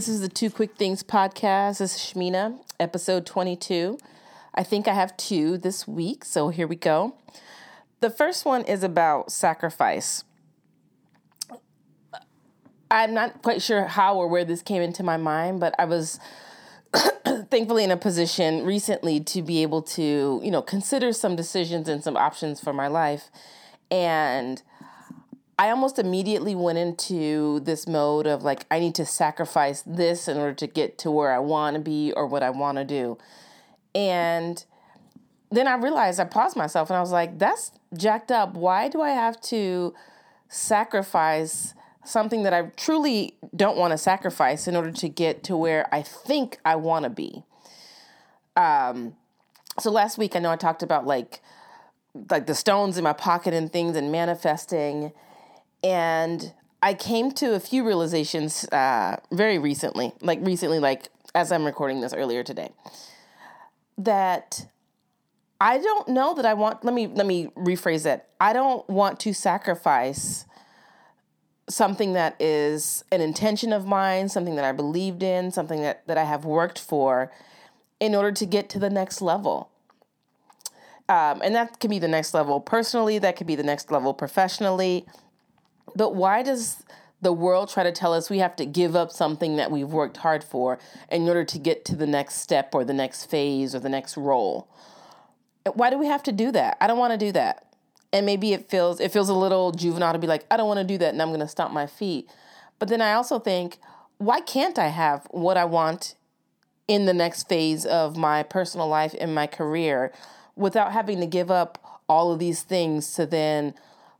This is the Two Quick Things podcast. This is Shmina, episode 22. I think I have two this week, so here we go. The first one is about sacrifice. I'm not quite sure how or where this came into my mind, but I was thankfully in a position recently to be able to, you know, consider some decisions and some options for my life. And I almost immediately went into this mode of like, I need to sacrifice this in order to get to where I want to be or what I want to do. And then I realized I paused myself and I was like, that's jacked up. Why do I have to sacrifice something that I truly don't want to sacrifice in order to get to where I think I want to be? Um, so last week, I know I talked about like, like the stones in my pocket and things and manifesting and I came to a few realizations uh, very recently, like recently, like as I'm recording this earlier today, that I don't know that I want. Let me let me rephrase that. I don't want to sacrifice something that is an intention of mine, something that I believed in, something that that I have worked for, in order to get to the next level. Um, and that can be the next level personally. That could be the next level professionally but why does the world try to tell us we have to give up something that we've worked hard for in order to get to the next step or the next phase or the next role? Why do we have to do that? I don't want to do that. And maybe it feels it feels a little juvenile to be like, I don't want to do that and I'm going to stomp my feet. But then I also think, why can't I have what I want in the next phase of my personal life in my career without having to give up all of these things to then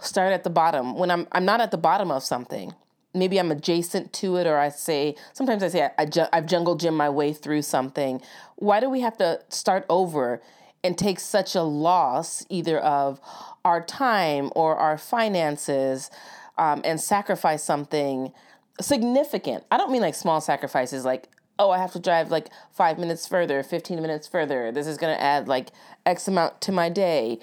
start at the bottom when I'm I'm not at the bottom of something. Maybe I'm adjacent to it, or I say sometimes I say I, I I've jungle gym my way through something. Why do we have to start over and take such a loss either of our time or our finances um, and sacrifice something significant? I don't mean like small sacrifices, like oh, I have to drive like five minutes further, 15 minutes further. This is going to add like X amount to my day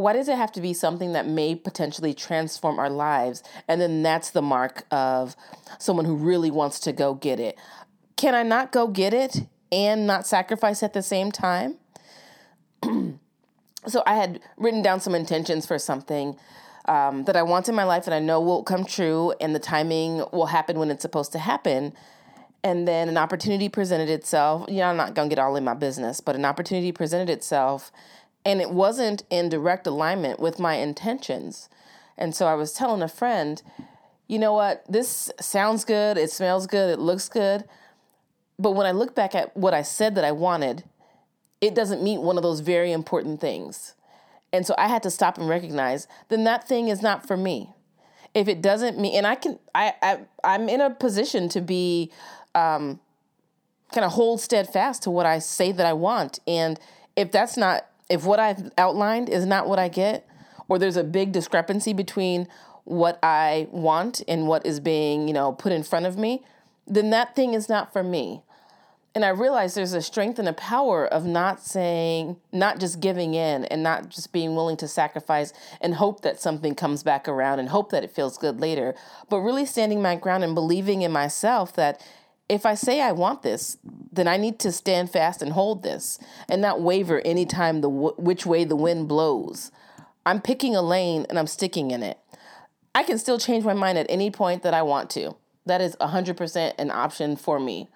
why does it have to be something that may potentially transform our lives? And then that's the mark of someone who really wants to go get it. Can I not go get it and not sacrifice at the same time? so I had written down some intentions for something um, that I want in my life and I know will come true, and the timing will happen when it's supposed to happen. And then an opportunity presented itself. You know, I'm not going to get all in my business, but an opportunity presented itself and it wasn't in direct alignment with my intentions. And so I was telling a friend, you know what, this sounds good, it smells good, it looks good. But when I look back at what I said that I wanted, it doesn't meet one of those very important things. And so I had to stop and recognize then that thing is not for me. If it doesn't mean, and I can, I, I I'm in a position to be, um, kind of hold steadfast to what I say that I want. And if that's not if what I've outlined is not what I get, or there's a big discrepancy between what I want and what is being, you know, put in front of me, then that thing is not for me. And I realize there's a strength and a power of not saying, not just giving in and not just being willing to sacrifice and hope that something comes back around and hope that it feels good later, but really standing my ground and believing in myself that if I say I want this, then I need to stand fast and hold this and not waver anytime the w- which way the wind blows. I'm picking a lane and I'm sticking in it. I can still change my mind at any point that I want to. That is 100% an option for me.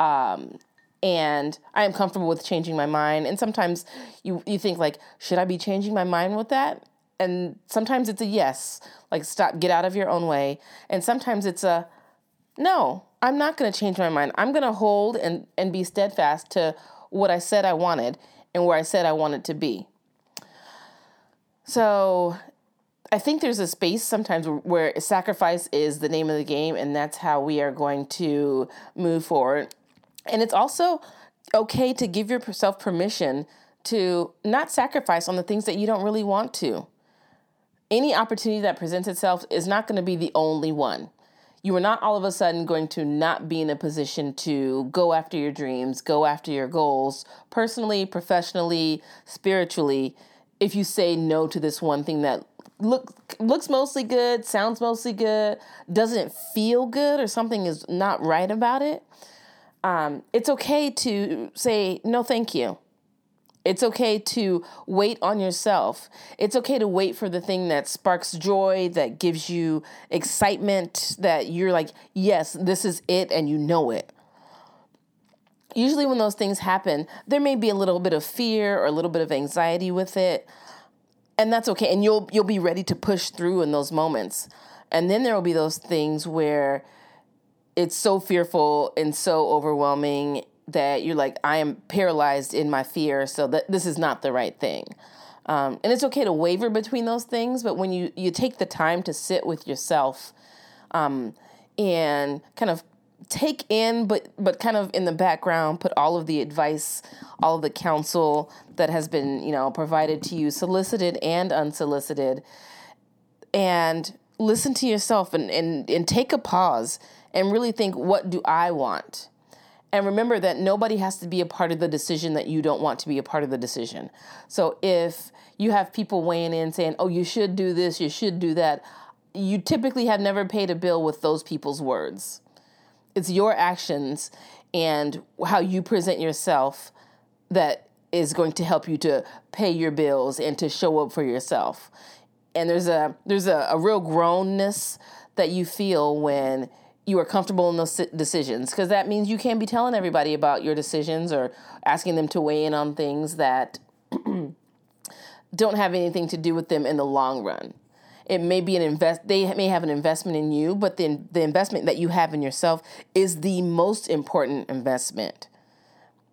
Um, and I am comfortable with changing my mind. And sometimes you, you think like, should I be changing my mind with that? And sometimes it's a yes, like stop, get out of your own way. And sometimes it's a no, I'm not going to change my mind. I'm going to hold and, and be steadfast to what I said I wanted and where I said I wanted to be. So I think there's a space sometimes where sacrifice is the name of the game, and that's how we are going to move forward. And it's also okay to give yourself permission to not sacrifice on the things that you don't really want to. Any opportunity that presents itself is not going to be the only one you are not all of a sudden going to not be in a position to go after your dreams, go after your goals, personally, professionally, spiritually, if you say no to this one thing that look looks mostly good, sounds mostly good, doesn't feel good, or something is not right about it, um, it's okay to say no, thank you. It's okay to wait on yourself. It's okay to wait for the thing that sparks joy, that gives you excitement, that you're like, yes, this is it, and you know it. Usually, when those things happen, there may be a little bit of fear or a little bit of anxiety with it, and that's okay. And you'll you'll be ready to push through in those moments. And then there will be those things where it's so fearful and so overwhelming that you're like, I am paralyzed in my fear, so that this is not the right thing. Um, and it's okay to waver between those things, but when you, you take the time to sit with yourself um, and kind of take in, but but kind of in the background, put all of the advice, all of the counsel that has been you know provided to you, solicited and unsolicited, and listen to yourself and and and take a pause and really think, what do I want? And remember that nobody has to be a part of the decision that you don't want to be a part of the decision. So if you have people weighing in saying, oh, you should do this, you should do that, you typically have never paid a bill with those people's words. It's your actions and how you present yourself that is going to help you to pay your bills and to show up for yourself. And there's a there's a, a real grownness that you feel when you are comfortable in those decisions because that means you can't be telling everybody about your decisions or asking them to weigh in on things that don't have anything to do with them in the long run. It may be an invest they may have an investment in you, but then the investment that you have in yourself is the most important investment.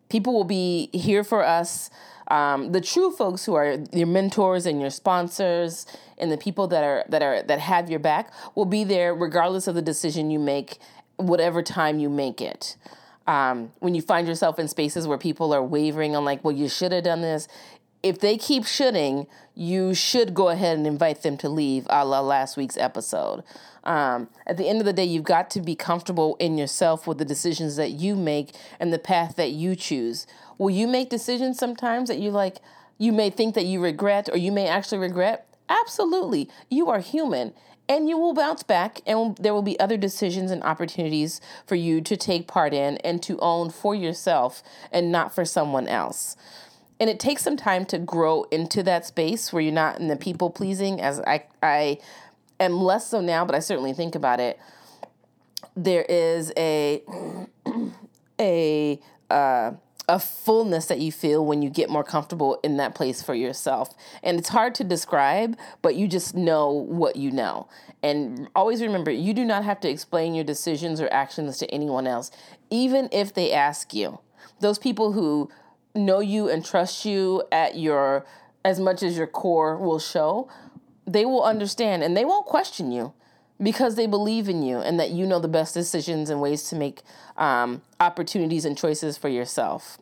People will be here for us um, the true folks who are your mentors and your sponsors and the people that are that are that have your back will be there regardless of the decision you make whatever time you make it um, when you find yourself in spaces where people are wavering on like well you should have done this if they keep shooting, you should go ahead and invite them to leave, a la last week's episode. Um, at the end of the day, you've got to be comfortable in yourself with the decisions that you make and the path that you choose. Will you make decisions sometimes that you like, you may think that you regret or you may actually regret? Absolutely. You are human and you will bounce back and there will be other decisions and opportunities for you to take part in and to own for yourself and not for someone else and it takes some time to grow into that space where you're not in the people pleasing as i i am less so now but i certainly think about it there is a a uh, a fullness that you feel when you get more comfortable in that place for yourself. And it's hard to describe, but you just know what you know. And always remember, you do not have to explain your decisions or actions to anyone else, even if they ask you. Those people who know you and trust you at your as much as your core will show, they will understand and they won't question you because they believe in you and that you know the best decisions and ways to make um, opportunities and choices for yourself.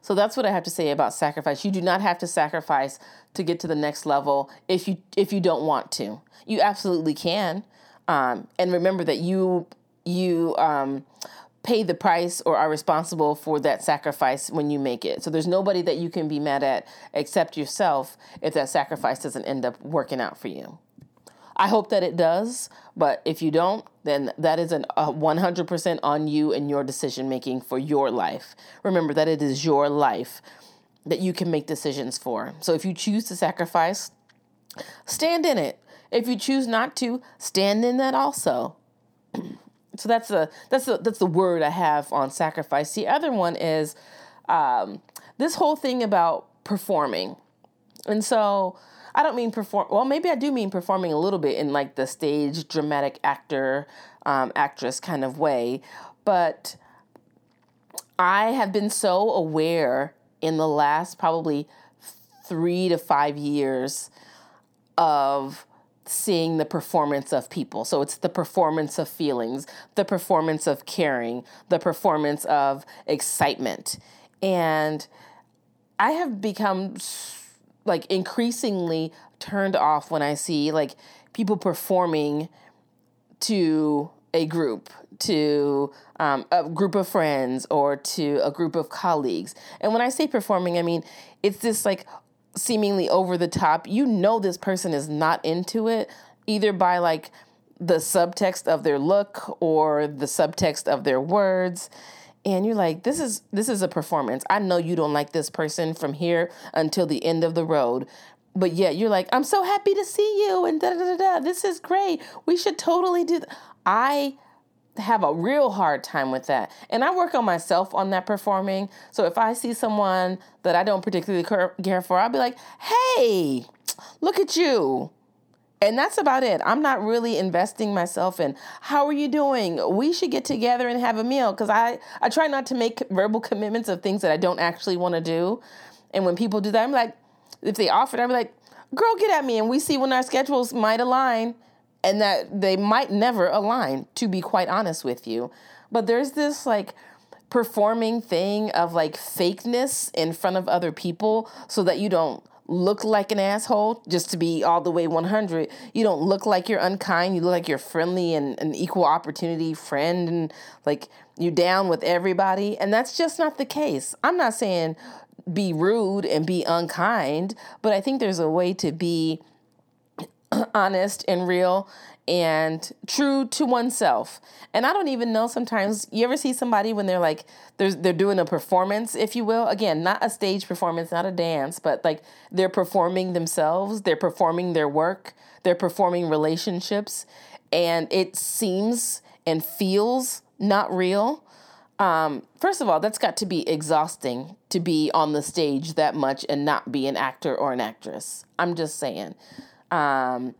So that's what I have to say about sacrifice. You do not have to sacrifice to get to the next level if you if you don't want to. You absolutely can, um, and remember that you you um, pay the price or are responsible for that sacrifice when you make it. So there's nobody that you can be mad at except yourself if that sacrifice doesn't end up working out for you. I hope that it does, but if you don't, then that is a 100% on you and your decision making for your life. Remember that it is your life that you can make decisions for. So if you choose to sacrifice, stand in it. If you choose not to, stand in that also. so that's the that's the that's the word I have on sacrifice. The other one is um, this whole thing about performing, and so I don't mean perform. Well, maybe I do mean performing a little bit in like the stage dramatic actor, um, actress kind of way, but I have been so aware in the last probably three to five years of seeing the performance of people. So it's the performance of feelings, the performance of caring, the performance of excitement. And I have become like increasingly turned off when I see like people performing to a group, to um, a group of friends, or to a group of colleagues. And when I say performing, I mean it's this like seemingly over the top, you know this person is not into it, either by like the subtext of their look or the subtext of their words and you're like this is this is a performance i know you don't like this person from here until the end of the road but yet you're like i'm so happy to see you and da da da da this is great we should totally do th-. i have a real hard time with that. And I work on myself on that performing. So if I see someone that I don't particularly care for, I'll be like, hey, look at you. And that's about it. I'm not really investing myself in how are you doing? We should get together and have a meal because I, I try not to make verbal commitments of things that I don't actually want to do. And when people do that, I'm like, if they offer it, I'm like, girl, get at me. And we see when our schedules might align and that they might never align, to be quite honest with you. But there's this like performing thing of like fakeness in front of other people so that you don't look like an asshole just to be all the way 100 you don't look like you're unkind. You look like you're friendly and an equal opportunity friend and like you're down with everybody. And that's just not the case. I'm not saying be rude and be unkind but i think there's a way to be honest and real and true to oneself. And I don't even know sometimes you ever see somebody when they're like they're they're doing a performance, if you will. Again, not a stage performance, not a dance, but like they're performing themselves, they're performing their work, they're performing relationships, and it seems and feels not real. Um, first of all, that's got to be exhausting to be on the stage that much and not be an actor or an actress. I'm just saying. Um,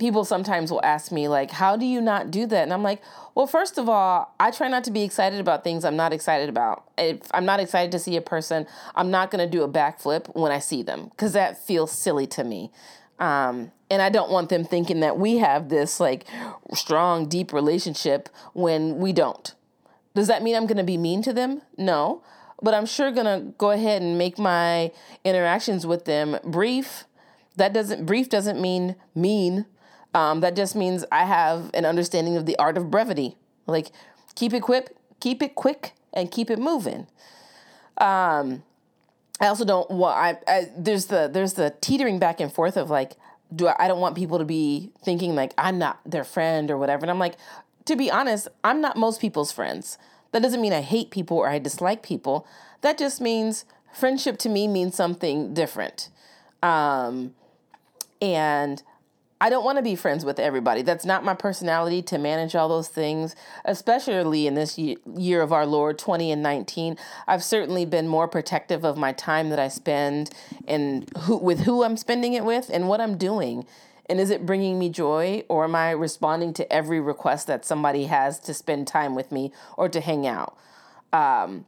people sometimes will ask me like how do you not do that? And i'm like well first of all i try not to be excited about things i'm not excited about. If i'm not excited to see a person i'm not going to do a backflip when i see them because that feels silly to me. Um, and i don't want them thinking that we have this like strong deep relationship when we don't. Does that mean i'm going to be mean to them? No. But i'm sure going to go ahead and make my interactions with them brief. That doesn't brief doesn't mean mean. Um, that just means I have an understanding of the art of brevity. Like keep it quick, keep it quick, and keep it moving. Um, I also don't want. I, I there's the there's the teetering back and forth of like, do I, I don't want people to be thinking like I'm not their friend or whatever. And I'm like, to be honest, I'm not most people's friends. That doesn't mean I hate people or I dislike people. That just means friendship to me means something different. Um, and I don't want to be friends with everybody. That's not my personality to manage all those things, especially in this year of our Lord 20 and 19. I've certainly been more protective of my time that I spend and who with who I'm spending it with and what I'm doing. And is it bringing me joy or am I responding to every request that somebody has to spend time with me or to hang out? Um,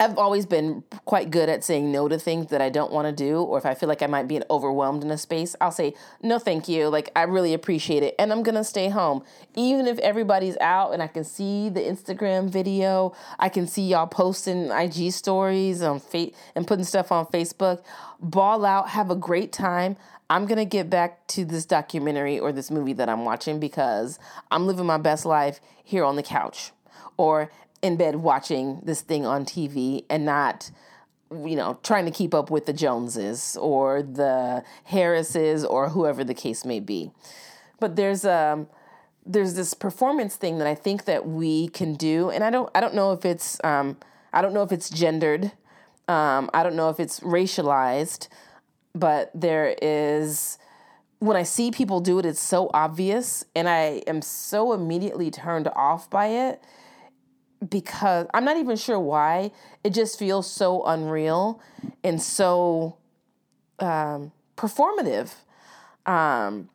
I've always been quite good at saying no to things that I don't want to do, or if I feel like I might be overwhelmed in a space, I'll say, no, thank you. Like, I really appreciate it. And I'm going to stay home. Even if everybody's out and I can see the Instagram video, I can see y'all posting IG stories on fa- and putting stuff on Facebook. Ball out, have a great time. I'm going to get back to this documentary or this movie that I'm watching because I'm living my best life here on the couch. Or in bed watching this thing on TV and not you know trying to keep up with the Joneses or the Harrises or whoever the case may be. But there's um there's this performance thing that I think that we can do and I don't I don't know if it's um I don't know if it's gendered. Um I don't know if it's racialized, but there is when I see people do it, it's so obvious, and I am so immediately turned off by it because I'm not even sure why. It just feels so unreal and so um, performative. Um,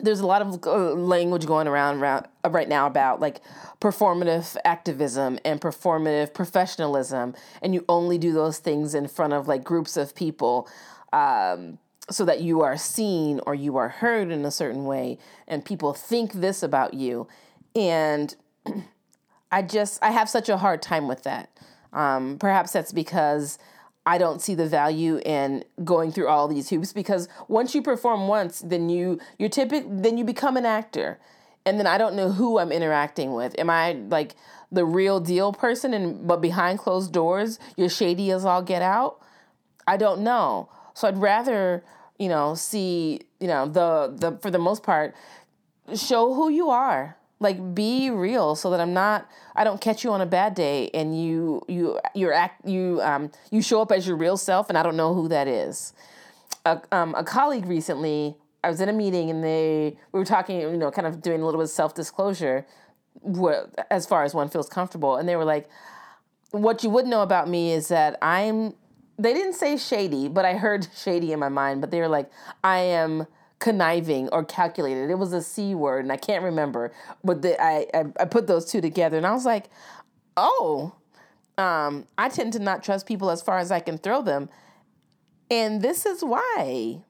there's a lot of uh, language going around, around uh, right now about like performative activism and performative professionalism, and you only do those things in front of like groups of people. Um, so that you are seen or you are heard in a certain way and people think this about you and I just I have such a hard time with that. Um, perhaps that's because I don't see the value in going through all these hoops because once you perform once, then you you're typic then you become an actor. And then I don't know who I'm interacting with. Am I like the real deal person and but behind closed doors, you're shady as all get out? I don't know. So I'd rather, you know, see, you know, the the for the most part, show who you are. Like be real so that I'm not I don't catch you on a bad day and you you you're act you um you show up as your real self and I don't know who that is. A um a colleague recently I was in a meeting and they we were talking, you know, kind of doing a little bit of self disclosure, as far as one feels comfortable, and they were like, "What you would know about me is that I'm." They didn't say shady, but I heard shady in my mind. But they were like, "I am." Conniving or calculated. It was a C word, and I can't remember. But the, I, I, I put those two together, and I was like, oh, um, I tend to not trust people as far as I can throw them, and this is why.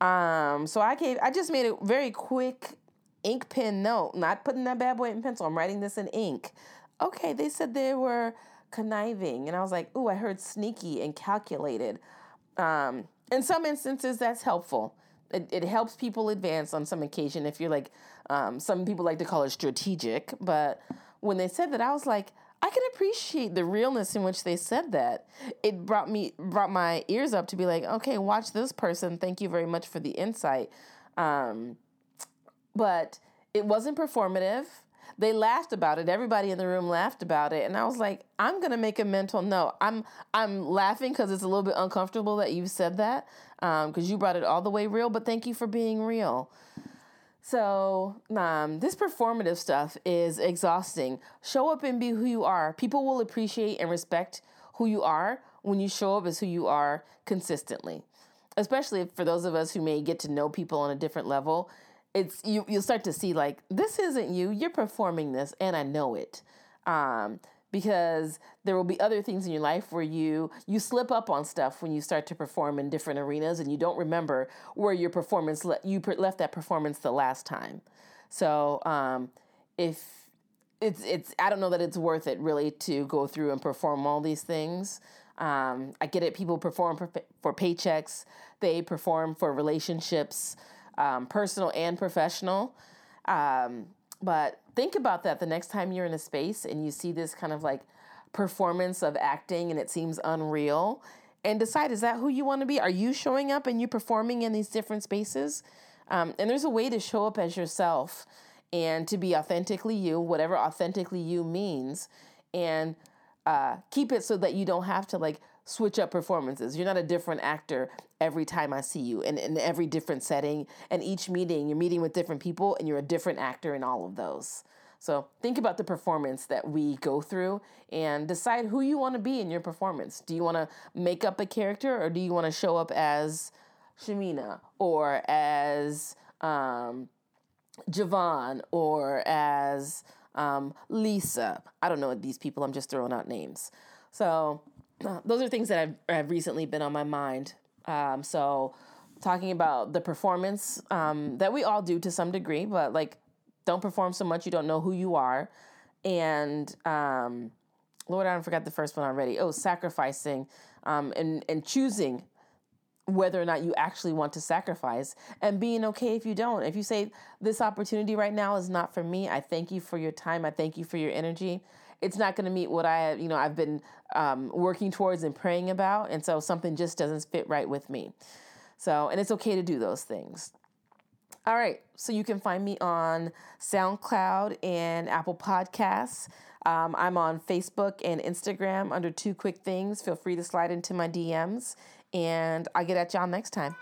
Um, so I gave I just made a very quick ink pen note, not putting that bad boy in pencil. I'm writing this in ink. Okay, they said they were conniving, and I was like, ooh, I heard sneaky and calculated. Um, in some instances, that's helpful. It, it helps people advance on some occasion if you're like, um, some people like to call it strategic. But when they said that, I was like, I can appreciate the realness in which they said that. It brought me brought my ears up to be like, okay, watch this person. Thank you very much for the insight. Um, but it wasn't performative. They laughed about it. Everybody in the room laughed about it, and I was like, I'm gonna make a mental note. I'm I'm laughing because it's a little bit uncomfortable that you said that because um, you brought it all the way real. But thank you for being real. So, um, this performative stuff is exhausting. Show up and be who you are. People will appreciate and respect who you are when you show up as who you are consistently. Especially for those of us who may get to know people on a different level, it's you. You'll start to see like this isn't you. You're performing this, and I know it. Um, because there will be other things in your life where you you slip up on stuff when you start to perform in different arenas and you don't remember where your performance le- you left that performance the last time so um, if it's it's i don't know that it's worth it really to go through and perform all these things um, i get it people perform for, for paychecks they perform for relationships um, personal and professional um, but think about that the next time you're in a space and you see this kind of like performance of acting and it seems unreal and decide is that who you want to be? Are you showing up and you performing in these different spaces? Um, and there's a way to show up as yourself and to be authentically you, whatever authentically you means, and uh, keep it so that you don't have to like switch up performances. You're not a different actor every time I see you and in every different setting. And each meeting, you're meeting with different people and you're a different actor in all of those. So think about the performance that we go through and decide who you want to be in your performance. Do you want to make up a character or do you want to show up as Shamina or as um, Javon or as um, Lisa? I don't know these people, I'm just throwing out names. So those are things that I've, have recently been on my mind. Um, so talking about the performance um, that we all do to some degree, but like don't perform so much you don't know who you are, and um, Lord, I forgot the first one already. Oh, sacrificing um, and and choosing whether or not you actually want to sacrifice and being okay if you don't. If you say this opportunity right now is not for me, I thank you for your time. I thank you for your energy it's not going to meet what I, you know, I've been um, working towards and praying about. And so something just doesn't fit right with me. So, and it's okay to do those things. All right. So you can find me on SoundCloud and Apple Podcasts. Um, I'm on Facebook and Instagram under Two Quick Things. Feel free to slide into my DMs, and I'll get at y'all next time.